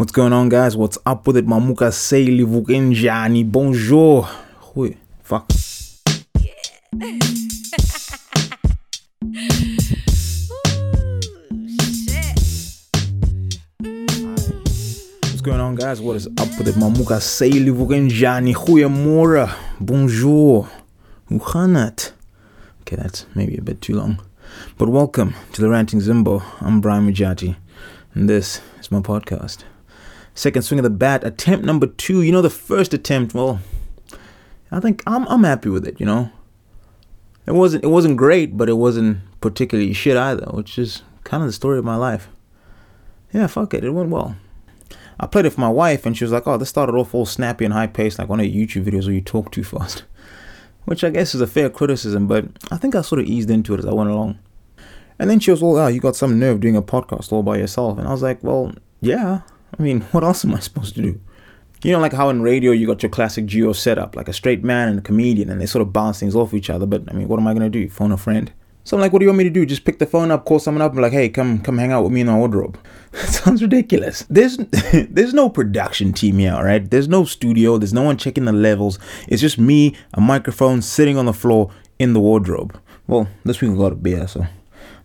What's going on, guys? What's up with it? Mamuka say livukenjani. Bonjour. Hui, fuck. What's going on, guys? What is up with it? Mamuka say livukenjani. Goeiemorgen. Bonjour. Hoe? Okay, that's maybe a bit too long. But welcome to the Ranting Zimbo. I'm Brian Mujati, and this is my podcast. Second swing of the bat, attempt number two. You know, the first attempt, well, I think I'm I'm happy with it, you know. It wasn't it wasn't great, but it wasn't particularly shit either, which is kind of the story of my life. Yeah, fuck it, it went well. I played it for my wife, and she was like, "Oh, this started off all snappy and high paced, like one of your YouTube videos where you talk too fast." Which I guess is a fair criticism, but I think I sort of eased into it as I went along. And then she was all, "Oh, you got some nerve doing a podcast all by yourself," and I was like, "Well, yeah. I mean, what else am I supposed to do?" You know, like how in radio you got your classic duo setup, like a straight man and a comedian, and they sort of bounce things off each other. But I mean, what am I gonna do? Phone a friend? So I'm like, what do you want me to do? Just pick the phone up, call someone up, and like, hey, come come hang out with me in my wardrobe. Sounds ridiculous. There's there's no production team here, all right? There's no studio. There's no one checking the levels. It's just me, a microphone, sitting on the floor in the wardrobe. Well, this week we got a beer, so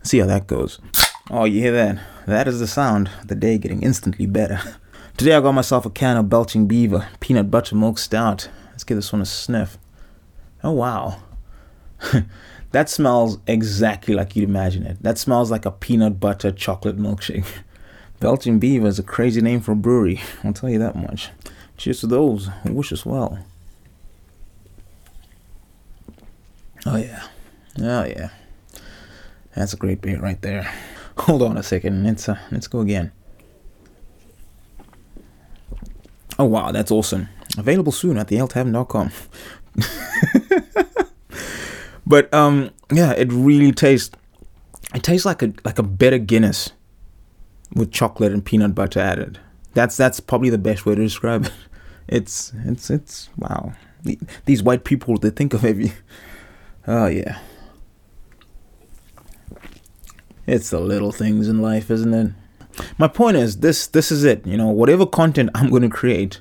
see how that goes. Oh, you hear that? That is the sound of the day getting instantly better. Today I got myself a can of Belching Beaver peanut butter milk stout. Let's give this one a sniff. Oh wow. that smells exactly like you'd imagine it. That smells like a peanut butter chocolate milkshake. Belching Beaver is a crazy name for a brewery, I'll tell you that much. Cheers to those who wish us well. Oh yeah. Oh yeah. That's a great beer right there. Hold on a second. Let's uh, let's go again. Oh wow, that's awesome. Available soon at thealetavern.com. but um yeah, it really tastes it tastes like a like a better Guinness with chocolate and peanut butter added. That's that's probably the best way to describe it. It's it's it's wow. These white people they think of every Oh yeah. It's the little things in life, isn't it? My point is this this is it, you know, whatever content I'm going to create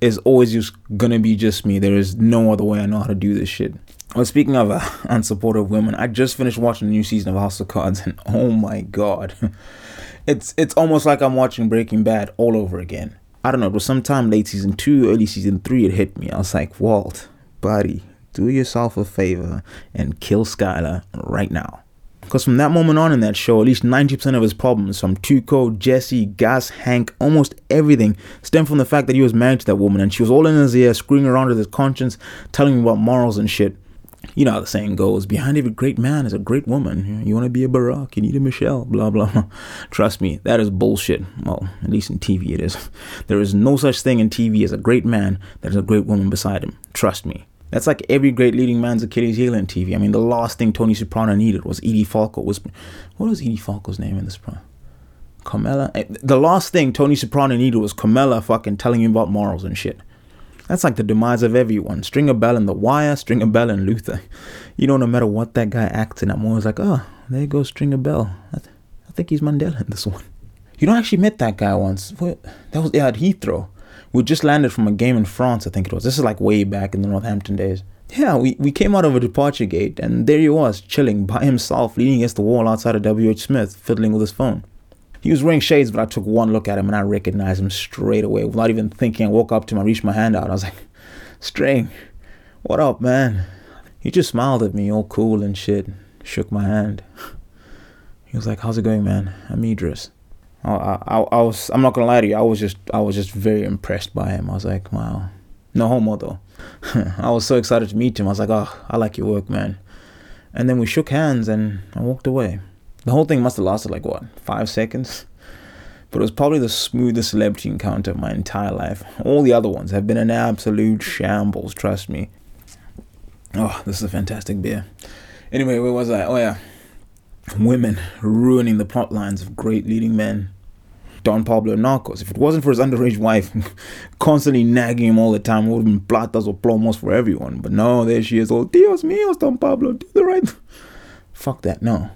is always just going to be just me. There is no other way I know how to do this shit. Well, speaking of uh, unsupportive women, I just finished watching the new season of House of Cards and oh my god. It's it's almost like I'm watching Breaking Bad all over again. I don't know, it was sometime late season 2, early season 3 it hit me. I was like, "Walt, buddy, do yourself a favor and kill Skylar right now." Because from that moment on in that show, at least 90% of his problems, from Tuco, Jesse, Gus, Hank, almost everything, stem from the fact that he was married to that woman and she was all in his ear, screwing around with his conscience, telling him about morals and shit. You know how the saying goes behind every great man is a great woman. You want to be a Barack, you need a Michelle, blah, blah. Trust me, that is bullshit. Well, at least in TV it is. There is no such thing in TV as a great man that is a great woman beside him. Trust me. That's like every great leading man's Achilles heel in TV. I mean, the last thing Tony Soprano needed was Edie Falco. Was what was Edie Falco's name in this pro? Carmela. Eh, the last thing Tony Soprano needed was Carmela fucking telling him about morals and shit. That's like the demise of everyone. Stringer Bell in The Wire, Stringer Bell in Luther. You know, no matter what that guy acts in, I'm always like, oh, there goes Stringer Bell. I, th- I think he's Mandela in this one. You know, I actually met that guy once. That was yeah, at Heathrow we just landed from a game in France, I think it was. This is like way back in the Northampton days. Yeah, we, we came out of a departure gate and there he was, chilling by himself, leaning against the wall outside of WH Smith, fiddling with his phone. He was wearing shades, but I took one look at him and I recognized him straight away without even thinking. I woke up to him, I reached my hand out. I was like, String, what up, man? He just smiled at me, all cool and shit, shook my hand. He was like, How's it going, man? I'm Idris. I, I, I was I'm not gonna lie to you I was just I was just very impressed by him. I was like wow. No homo though. I was so excited to meet him. I was like oh I like your work man. And then we shook hands and I walked away. The whole thing must have lasted like what five seconds? But it was probably the smoothest celebrity encounter of my entire life. All the other ones have been an absolute shambles trust me. Oh this is a fantastic beer. Anyway where was I? Oh yeah women ruining the plot lines of great leading men Don Pablo Narcos. If it wasn't for his underage wife constantly nagging him all the time, it would have been platas or plomos for everyone. But no, there she is, oh, Dios míos, Don Pablo, do the right. Fuck that, no.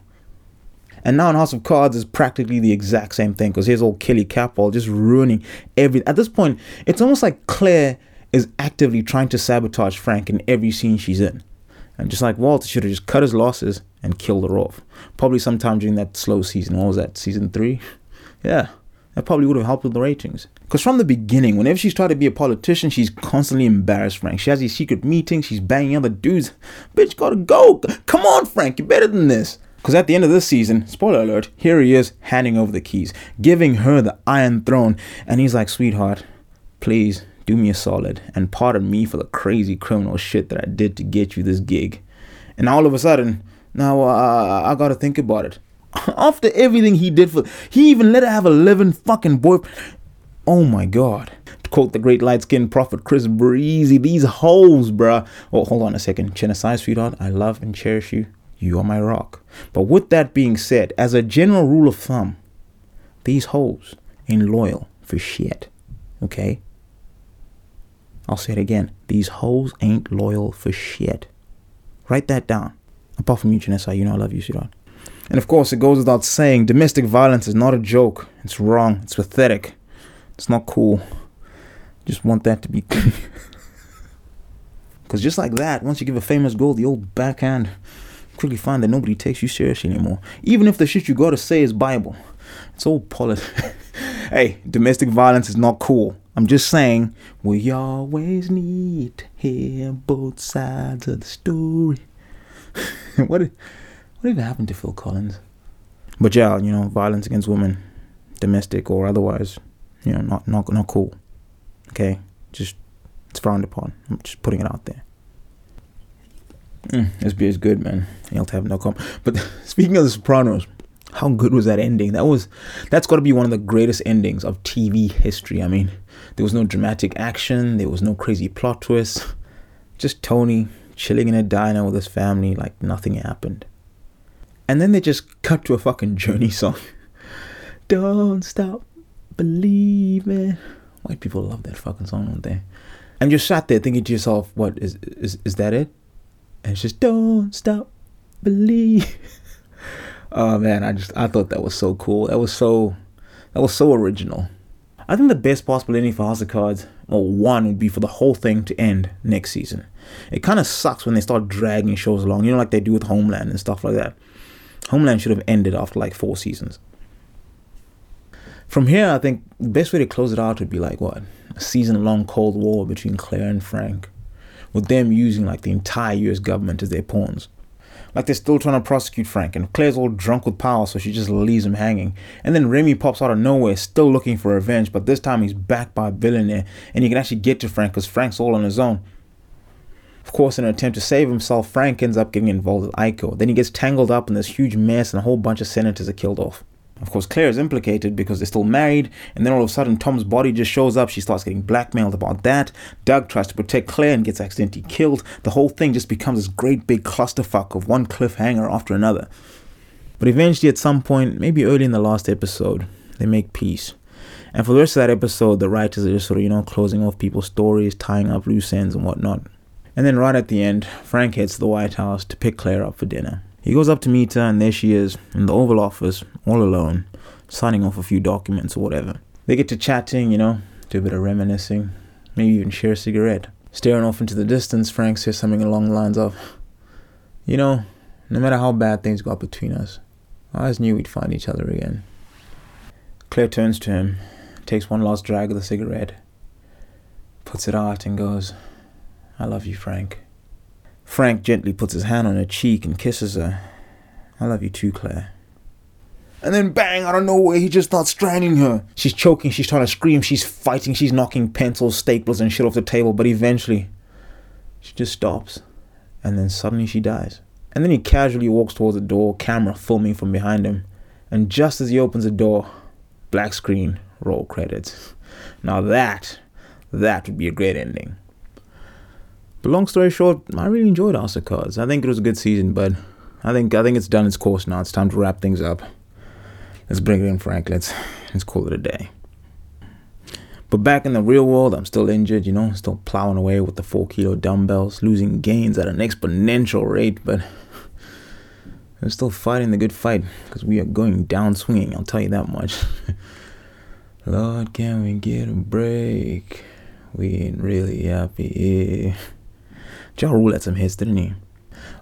And now in House of Cards is practically the exact same thing because here's old Kelly Capwell just ruining everything. At this point, it's almost like Claire is actively trying to sabotage Frank in every scene she's in. And just like Walter should have just cut his losses and killed her off. Probably sometime during that slow season. What was that? Season three? Yeah. That probably would have helped with the ratings. Because from the beginning, whenever she's tried to be a politician, she's constantly embarrassed Frank. She has these secret meetings, she's banging other dudes. Bitch, gotta go. Come on, Frank, you're better than this. Because at the end of this season, spoiler alert, here he is handing over the keys, giving her the Iron Throne. And he's like, sweetheart, please do me a solid and pardon me for the crazy criminal shit that I did to get you this gig. And all of a sudden, now uh, I gotta think about it. After everything he did for, he even let her have a living fucking boyfriend. Oh my god. To quote the great light skinned prophet Chris Breezy, these hoes, bruh. Oh, hold on a second. Genocide, sweetheart, I love and cherish you. You are my rock. But with that being said, as a general rule of thumb, these hoes ain't loyal for shit. Okay? I'll say it again. These hoes ain't loyal for shit. Write that down. Apart from you, Janessa, you know I love you, sweetheart. And of course, it goes without saying domestic violence is not a joke. It's wrong. It's pathetic. It's not cool. Just want that to be. Because just like that, once you give a famous girl the old backhand, quickly find that nobody takes you seriously anymore. Even if the shit you gotta say is Bible. It's all politics. hey, domestic violence is not cool. I'm just saying, we always need to hear both sides of the story. what, what even happened to Phil Collins? But yeah, you know, violence against women, domestic or otherwise, you know, not not not cool. Okay, just it's frowned upon. I'm just putting it out there. Mm, this beer is good, man. You'll have no comment. But speaking of The Sopranos, how good was that ending? That was that's got to be one of the greatest endings of TV history. I mean, there was no dramatic action, there was no crazy plot twist. Just Tony chilling in a diner with his family like nothing happened. And then they just cut to a fucking journey song. Don't stop believing. White people love that fucking song, don't they? And you're sat there thinking to yourself, what is is is that it? And it's just don't stop believe. oh man, I just I thought that was so cool. That was so that was so original. I think the best possible ending for House of Cards, well, one would be for the whole thing to end next season. It kind of sucks when they start dragging shows along, you know, like they do with Homeland and stuff like that. Homeland should have ended after like four seasons. From here, I think the best way to close it out would be like what? A season long Cold War between Claire and Frank, with them using like the entire US government as their pawns. Like they're still trying to prosecute Frank, and Claire's all drunk with power, so she just leaves him hanging. And then Remy pops out of nowhere, still looking for revenge, but this time he's backed by a billionaire, and he can actually get to Frank because Frank's all on his own. Of course, in an attempt to save himself, Frank ends up getting involved with Iko. Then he gets tangled up in this huge mess, and a whole bunch of senators are killed off. Of course, Claire is implicated because they're still married, and then all of a sudden, Tom's body just shows up. She starts getting blackmailed about that. Doug tries to protect Claire and gets accidentally killed. The whole thing just becomes this great big clusterfuck of one cliffhanger after another. But eventually, at some point, maybe early in the last episode, they make peace. And for the rest of that episode, the writers are just sort of, you know, closing off people's stories, tying up loose ends and whatnot. And then right at the end, Frank heads to the White House to pick Claire up for dinner. He goes up to meet her, and there she is in the Oval Office, all alone, signing off a few documents or whatever. They get to chatting, you know, do a bit of reminiscing, maybe even share a cigarette. Staring off into the distance, Frank says something along the lines of, You know, no matter how bad things got between us, I always knew we'd find each other again. Claire turns to him, takes one last drag of the cigarette, puts it out, and goes, I love you, Frank. Frank gently puts his hand on her cheek and kisses her. I love you too, Claire. And then bang, out of nowhere, he just starts strangling her. She's choking, she's trying to scream, she's fighting, she's knocking pencils, staples, and shit off the table, but eventually, she just stops. And then suddenly she dies. And then he casually walks towards the door, camera filming from behind him. And just as he opens the door, black screen, roll credits. Now that, that would be a great ending. But long story short, I really enjoyed House of Cards. I think it was a good season, but I think I think it's done its course now. It's time to wrap things up. Let's bring it in, Frank. Let's let's call it a day. But back in the real world, I'm still injured, you know, still plowing away with the four kilo dumbbells, losing gains at an exponential rate. But I'm still fighting the good fight because we are going down swinging. I'll tell you that much. Lord, can we get a break? We ain't really happy. Ja Rule had some hits, didn't he?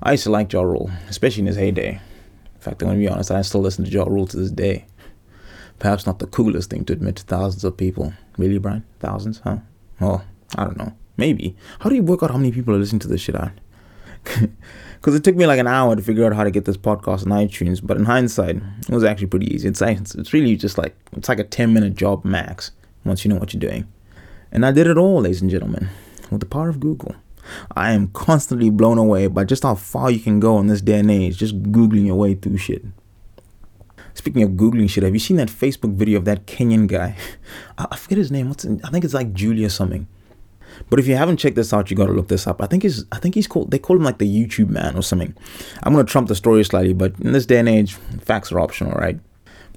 I used to like Ja Rule, especially in his heyday. In fact, I'm gonna be honest, I still listen to Ja Rule to this day. Perhaps not the coolest thing to admit to thousands of people. Really, Brian? Thousands, huh? Well, I don't know. Maybe. How do you work out how many people are listening to this shit out? Because it took me like an hour to figure out how to get this podcast on iTunes. But in hindsight, it was actually pretty easy. It's, it's, it's really just like, it's like a 10 minute job max once you know what you're doing. And I did it all, ladies and gentlemen, with the power of Google. I am constantly blown away by just how far you can go in this day and age, just Googling your way through shit. Speaking of Googling shit, have you seen that Facebook video of that Kenyan guy? I forget his name. What's I think it's like Julia something. But if you haven't checked this out, you gotta look this up. I think he's I think he's called they call him like the YouTube man or something. I'm gonna trump the story slightly, but in this day and age, facts are optional, right?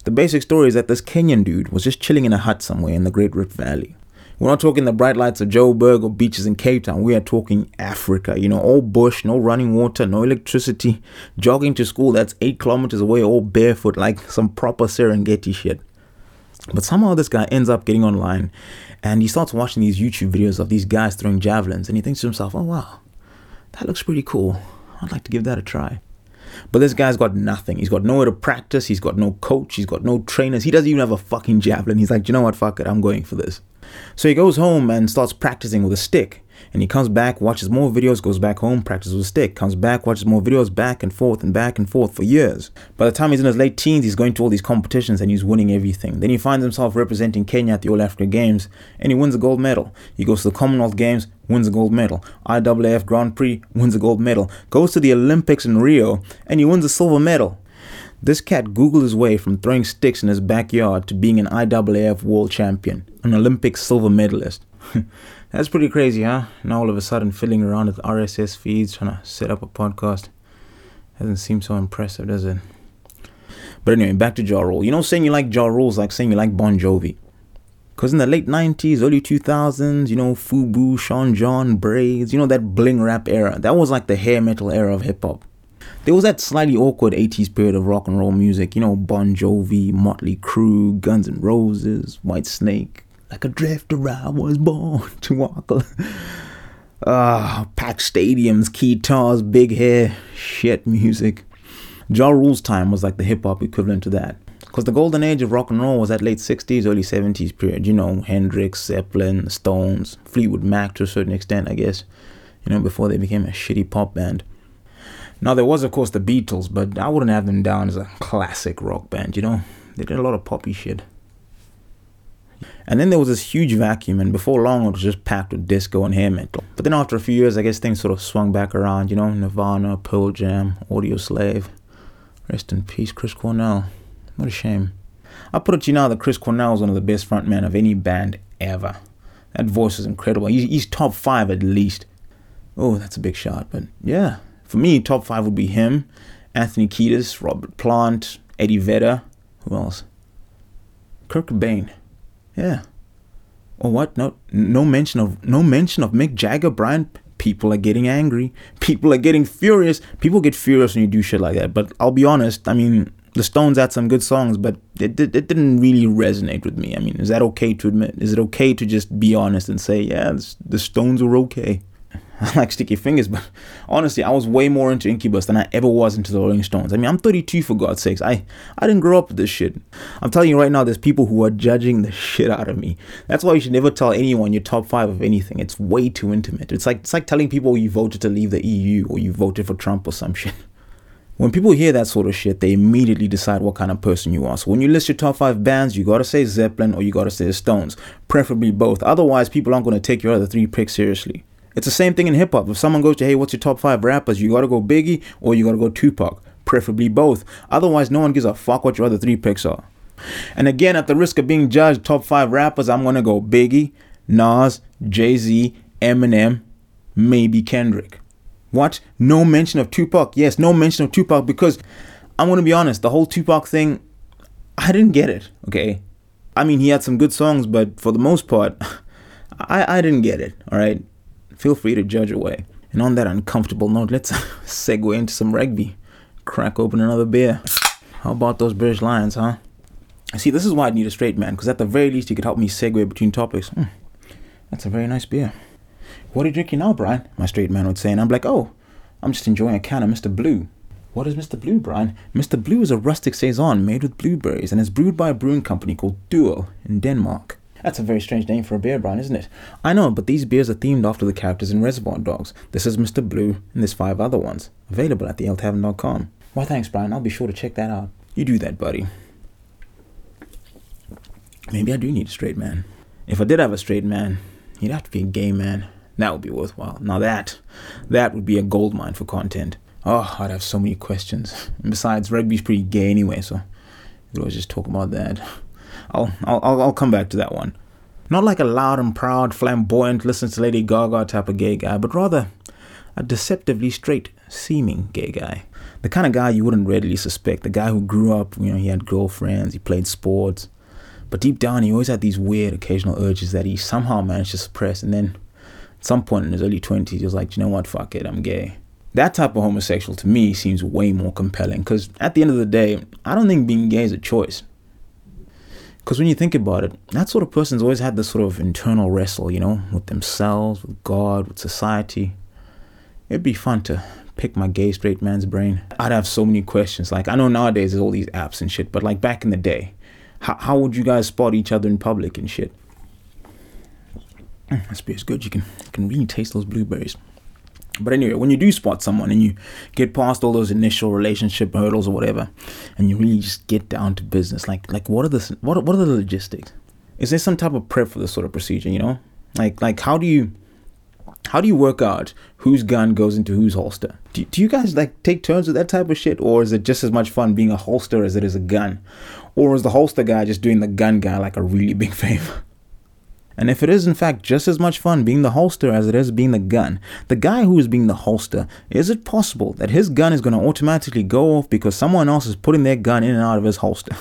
The basic story is that this Kenyan dude was just chilling in a hut somewhere in the Great Rift Valley. We're not talking the bright lights of Joburg or beaches in Cape Town. We are talking Africa. You know, all bush, no running water, no electricity, jogging to school that's eight kilometers away, all barefoot, like some proper Serengeti shit. But somehow this guy ends up getting online and he starts watching these YouTube videos of these guys throwing javelins and he thinks to himself, oh wow, that looks pretty cool. I'd like to give that a try. But this guy's got nothing. He's got nowhere to practice. He's got no coach. He's got no trainers. He doesn't even have a fucking javelin. He's like, you know what? Fuck it. I'm going for this. So he goes home and starts practicing with a stick. And he comes back, watches more videos, goes back home, practices with a stick, comes back, watches more videos, back and forth and back and forth for years. By the time he's in his late teens, he's going to all these competitions and he's winning everything. Then he finds himself representing Kenya at the All Africa Games and he wins a gold medal. He goes to the Commonwealth Games, wins a gold medal. IAAF Grand Prix, wins a gold medal. Goes to the Olympics in Rio and he wins a silver medal. This cat googled his way from throwing sticks in his backyard to being an IAAF world champion, an Olympic silver medalist. That's pretty crazy, huh? Now all of a sudden filling around with RSS feeds trying to set up a podcast. Doesn't seem so impressive, does it? But anyway, back to Ja Rule. You know, saying you like Ja Rule is like saying you like Bon Jovi. Because in the late 90s, early 2000s, you know, Fubu, Sean John, Braids, you know, that bling rap era. That was like the hair metal era of hip hop. There was that slightly awkward 80s period of rock and roll music. You know, Bon Jovi, Motley Crue, Guns N' Roses, Whitesnake, like a drifter, I was born to walk. Ah, packed stadiums, guitars, big hair, shit music. Ja Rule's time was like the hip hop equivalent to that. Because the golden age of rock and roll was that late 60s, early 70s period. You know, Hendrix, Zeppelin, Stones, Fleetwood Mac to a certain extent, I guess. You know, before they became a shitty pop band. Now, there was, of course, the Beatles, but I wouldn't have them down as a classic rock band, you know? They did a lot of poppy shit. And then there was this huge vacuum, and before long, it was just packed with disco and hair metal. But then after a few years, I guess things sort of swung back around, you know, Nirvana, Pearl Jam, Audioslave. Rest in peace, Chris Cornell. What a shame. I put it to you now that Chris Cornell is one of the best frontmen of any band ever. That voice is incredible. He's, he's top five at least. Oh, that's a big shot, but yeah. For me, top five would be him, Anthony Kiedis, Robert Plant, Eddie Vedder. Who else? Kurt Cobain. Yeah. Or what? No, no mention of no mention of Mick Jagger, Brian. People are getting angry. People are getting furious. People get furious when you do shit like that. But I'll be honest. I mean, the Stones had some good songs, but it, it, it didn't really resonate with me. I mean, is that okay to admit? Is it okay to just be honest and say, yeah, the Stones were okay? I like Sticky Fingers, but honestly, I was way more into Incubus than I ever was into the Rolling Stones. I mean, I'm 32 for God's sakes. I, I didn't grow up with this shit. I'm telling you right now, there's people who are judging the shit out of me. That's why you should never tell anyone your top five of anything. It's way too intimate. It's like it's like telling people you voted to leave the EU or you voted for Trump or some shit. When people hear that sort of shit, they immediately decide what kind of person you are. So when you list your top five bands, you gotta say Zeppelin or you gotta say the Stones, preferably both. Otherwise, people aren't gonna take your other three picks seriously. It's the same thing in hip hop. If someone goes to, hey, what's your top five rappers? You gotta go Biggie or you gotta go Tupac. Preferably both. Otherwise, no one gives a fuck what your other three picks are. And again, at the risk of being judged top five rappers, I'm gonna go Biggie, Nas, Jay Z, Eminem, maybe Kendrick. What? No mention of Tupac. Yes, no mention of Tupac because I'm gonna be honest, the whole Tupac thing, I didn't get it. Okay. I mean, he had some good songs, but for the most part, I, I didn't get it. All right feel free to judge away. And on that uncomfortable note, let's segue into some rugby. crack open another beer. How about those British Lions, huh? I see, this is why I need a straight man, because at the very least, he could help me segue between topics. Mm, that's a very nice beer. What are you drinking now, Brian? My straight man would say, and I'm like, oh, I'm just enjoying a can of Mr. Blue. What is Mr. Blue, Brian? Mr. Blue is a rustic saison made with blueberries and is brewed by a brewing company called Duo in Denmark. That's a very strange name for a beer, Brian, isn't it? I know, but these beers are themed after the characters in Reservoir Dogs. This is Mr. Blue, and there's five other ones. Available at thealetavern.com. Why, thanks, Brian. I'll be sure to check that out. You do that, buddy. Maybe I do need a straight man. If I did have a straight man, he'd have to be a gay man. That would be worthwhile. Now that, that would be a gold mine for content. Oh, I'd have so many questions. And besides, rugby's pretty gay anyway, so we'd always just talk about that. I'll, I'll, I'll come back to that one. Not like a loud and proud, flamboyant, listens to Lady Gaga type of gay guy, but rather a deceptively straight seeming gay guy. The kind of guy you wouldn't readily suspect. The guy who grew up, you know, he had girlfriends, he played sports, but deep down he always had these weird occasional urges that he somehow managed to suppress. And then at some point in his early 20s, he was like, you know what, fuck it, I'm gay. That type of homosexual to me seems way more compelling because at the end of the day, I don't think being gay is a choice. Because when you think about it, that sort of person's always had this sort of internal wrestle, you know, with themselves, with God, with society. It'd be fun to pick my gay straight man's brain. I'd have so many questions. Like, I know nowadays there's all these apps and shit, but like back in the day, how, how would you guys spot each other in public and shit? Mm, this beer's good. You can, you can really taste those blueberries. But anyway, when you do spot someone and you get past all those initial relationship hurdles or whatever, and you really just get down to business, like like what are the what what are the logistics? Is there some type of prep for this sort of procedure? You know, like like how do you how do you work out whose gun goes into whose holster? Do, do you guys like take turns with that type of shit, or is it just as much fun being a holster as it is a gun, or is the holster guy just doing the gun guy like a really big favor? And if it is in fact just as much fun being the holster as it is being the gun, the guy who is being the holster, is it possible that his gun is going to automatically go off because someone else is putting their gun in and out of his holster?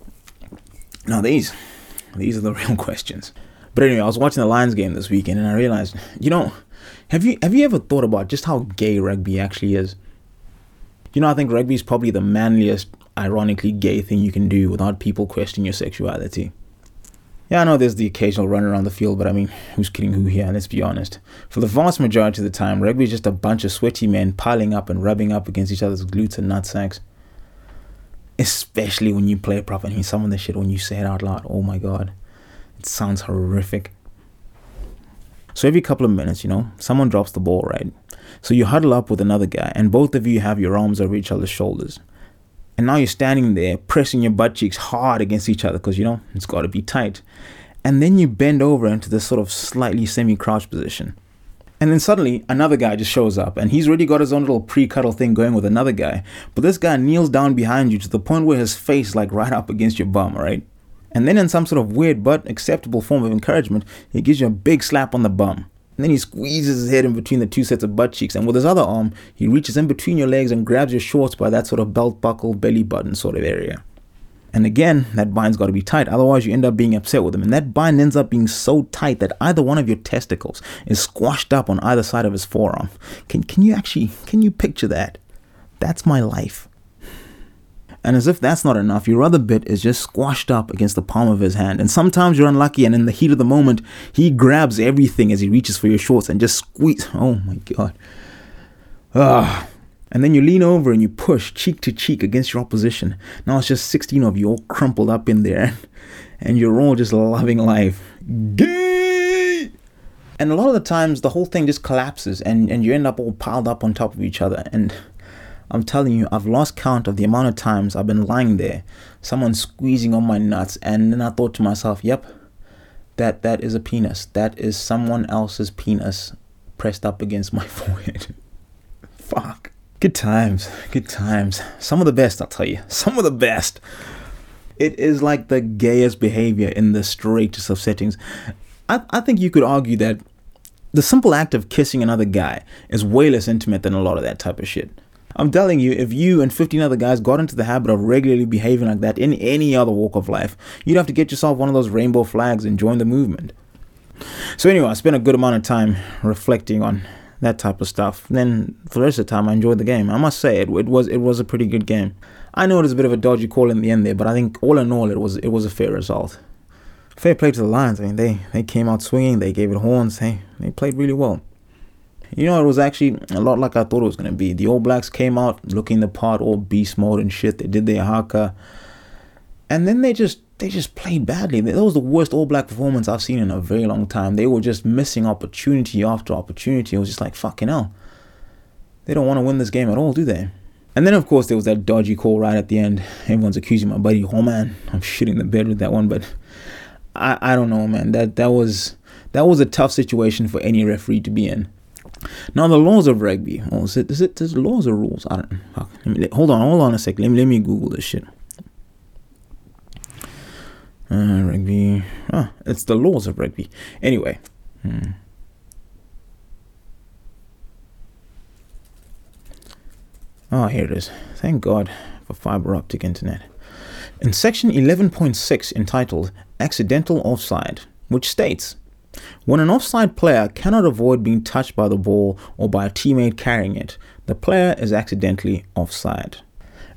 now these, these are the real questions. But anyway, I was watching the Lions game this weekend and I realized, you know, have you have you ever thought about just how gay rugby actually is? You know, I think rugby is probably the manliest, ironically gay thing you can do without people questioning your sexuality. Yeah, I know there's the occasional runner on the field, but I mean, who's kidding who here? Let's be honest. For the vast majority of the time, rugby is just a bunch of sweaty men piling up and rubbing up against each other's glutes and nutsacks. Especially when you play it proper. I mean, some of the shit when you say it out loud, oh my god, it sounds horrific. So every couple of minutes, you know, someone drops the ball, right? So you huddle up with another guy, and both of you have your arms over each other's shoulders. And now you're standing there pressing your butt cheeks hard against each other because you know it's got to be tight. And then you bend over into this sort of slightly semi crouch position. And then suddenly another guy just shows up and he's already got his own little pre cuddle thing going with another guy. But this guy kneels down behind you to the point where his face like right up against your bum, right? And then in some sort of weird but acceptable form of encouragement, he gives you a big slap on the bum. And then he squeezes his head in between the two sets of butt cheeks, and with his other arm, he reaches in between your legs and grabs your shorts by that sort of belt buckle, belly button sort of area. And again, that bind's got to be tight, otherwise, you end up being upset with him. And that bind ends up being so tight that either one of your testicles is squashed up on either side of his forearm. Can, can you actually, can you picture that? That's my life. And as if that's not enough, your other bit is just squashed up against the palm of his hand. And sometimes you're unlucky, and in the heat of the moment, he grabs everything as he reaches for your shorts and just squeeze. Oh my god. Ah. And then you lean over and you push cheek to cheek against your opposition. Now it's just 16 of you all crumpled up in there. And you're all just loving life. Gay! And a lot of the times, the whole thing just collapses and, and you end up all piled up on top of each other. And I'm telling you, I've lost count of the amount of times I've been lying there, someone squeezing on my nuts, and then I thought to myself, yep, that that is a penis. That is someone else's penis pressed up against my forehead. Fuck. Good times, good times. Some of the best, I'll tell you. Some of the best. It is like the gayest behavior in the straightest of settings. I, I think you could argue that the simple act of kissing another guy is way less intimate than a lot of that type of shit. I'm telling you, if you and 15 other guys got into the habit of regularly behaving like that in any other walk of life, you'd have to get yourself one of those rainbow flags and join the movement. So, anyway, I spent a good amount of time reflecting on that type of stuff, then for the rest of the time I enjoyed the game. I must say it, it was it was a pretty good game. I know it was a bit of a dodgy call in the end there, but I think all in all it was it was a fair result. Fair play to the Lions. I mean they they came out swinging, they gave it horns. Hey, they played really well. You know, it was actually a lot like I thought it was gonna be. The All Blacks came out looking the part, all beast mode and shit. They did their haka, and then they just they just played badly. That was the worst All Black performance I've seen in a very long time. They were just missing opportunity after opportunity. It was just like fucking hell. They don't want to win this game at all, do they? And then of course there was that dodgy call right at the end. Everyone's accusing my buddy. Oh man, I'm shitting the bed with that one, but I I don't know, man. That that was that was a tough situation for any referee to be in. Now the laws of rugby. Oh, is it is it is it laws or rules? I don't. Me, hold on, hold on a second. Let me let me Google this shit. Uh, rugby. Ah, it's the laws of rugby. Anyway. Hmm. Oh, here it is. Thank God for fiber optic internet. In section 11.6 entitled Accidental Offside, which states When an offside player cannot avoid being touched by the ball or by a teammate carrying it, the player is accidentally offside.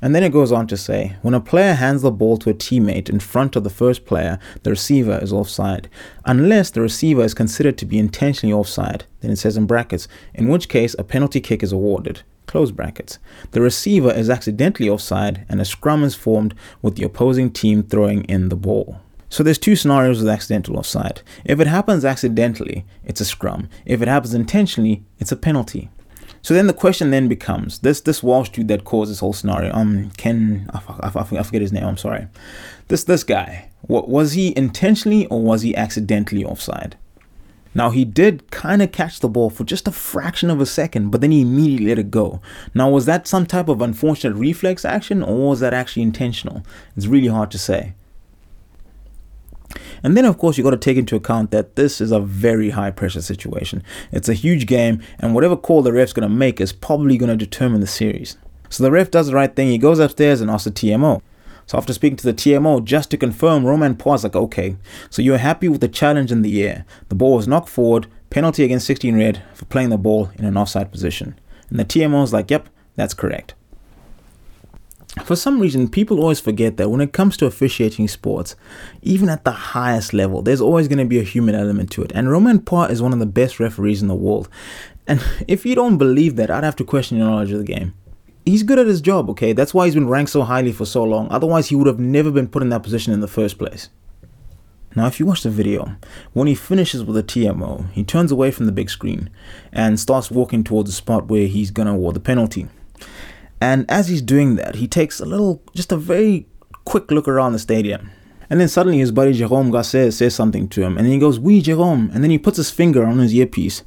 And then it goes on to say when a player hands the ball to a teammate in front of the first player, the receiver is offside. Unless the receiver is considered to be intentionally offside, then it says in brackets, in which case a penalty kick is awarded. Close brackets. The receiver is accidentally offside and a scrum is formed with the opposing team throwing in the ball. So there's two scenarios with accidental offside. If it happens accidentally, it's a scrum. If it happens intentionally, it's a penalty. So then the question then becomes this this Walsh dude that caused this whole scenario. Um, Ken, I, I, I forget his name. I'm sorry. This this guy. What was he intentionally or was he accidentally offside? Now he did kind of catch the ball for just a fraction of a second, but then he immediately let it go. Now was that some type of unfortunate reflex action or was that actually intentional? It's really hard to say. And then, of course, you've got to take into account that this is a very high pressure situation. It's a huge game, and whatever call the ref's going to make is probably going to determine the series. So the ref does the right thing. He goes upstairs and asks the TMO. So after speaking to the TMO, just to confirm, Romain Poite's like, okay, so you're happy with the challenge in the air. The ball was knocked forward, penalty against 16 red for playing the ball in an offside position. And the TMO's like, yep, that's correct. For some reason, people always forget that when it comes to officiating sports, even at the highest level, there's always going to be a human element to it. And Romain Poite is one of the best referees in the world. And if you don't believe that, I'd have to question your knowledge of the game. He's good at his job, okay? That's why he's been ranked so highly for so long. Otherwise, he would have never been put in that position in the first place. Now, if you watch the video, when he finishes with a TMO, he turns away from the big screen and starts walking towards the spot where he's going to award the penalty. And as he's doing that, he takes a little, just a very quick look around the stadium. And then suddenly his buddy Jerome Garces says something to him. And he goes, Oui, Jerome. And then he puts his finger on his earpiece.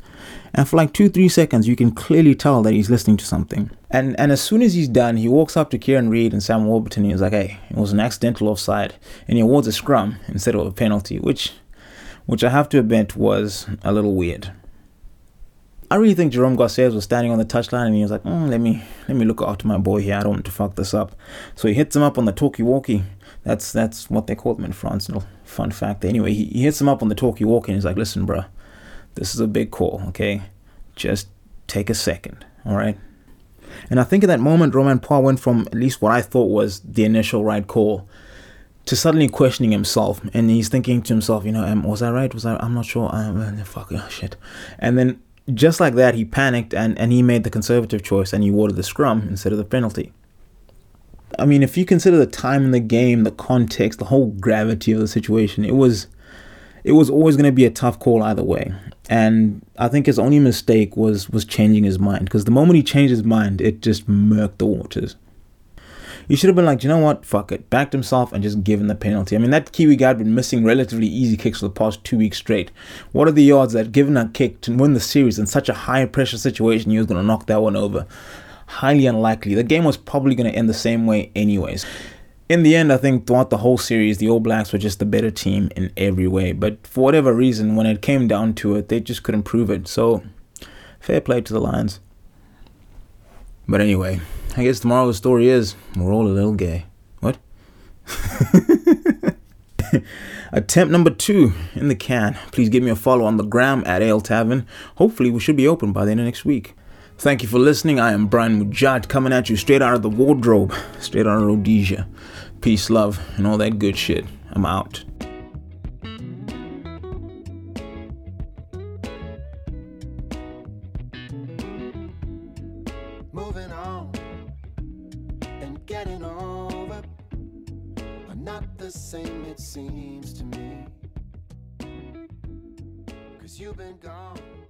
And for like two, three seconds, you can clearly tell that he's listening to something. And and as soon as he's done, he walks up to Kieran Read and Sam Warburton. And he's like, Hey, it was an accidental offside. And he awards a scrum instead of a penalty, which, which I have to admit was a little weird. I really think Jerome Garces was standing on the touchline and he was like, mm, "Let me let me look after my boy here. I don't want to fuck this up." So he hits him up on the talkie-walkie. That's that's what they call them in France. No fun fact. Anyway, he, he hits him up on the talkie-walkie and he's like, "Listen, bro, this is a big call. Okay, just take a second, all right." And I think at that moment, Romain Poite went from at least what I thought was the initial right call to suddenly questioning himself, and he's thinking to himself, you know, um, was I right? Was I? I'm not sure. Um, fuck, oh, shit. And then just like that, he panicked and, and he made the conservative choice and he awarded the scrum instead of the penalty. I mean, if you consider the time in the game, the context, the whole gravity of the situation, it was it was always going to be a tough call either way. And I think his only mistake was was changing his mind because the moment he changed his mind, it just murked the waters. He should have been like, you know what, fuck it, backed himself and just given the penalty. I mean, that Kiwi guy had been missing relatively easy kicks for the past two weeks straight. What are the odds that given a kick to win the series in such a high pressure situation, he was going to knock that one over? Highly unlikely. The game was probably going to end the same way, anyways. In the end, I think throughout the whole series, the All Blacks were just the better team in every way. But for whatever reason, when it came down to it, they just couldn't prove it. So, fair play to the Lions. But anyway, I guess of the story is we're all a little gay. What? Attempt number two in the can. Please give me a follow on the gram at Ale Tavern. Hopefully, we should be open by the end of next week. Thank you for listening. I am Brian Mujati coming at you straight out of the wardrobe, straight out of Rhodesia. Peace, love, and all that good shit. I'm out. You've been gone.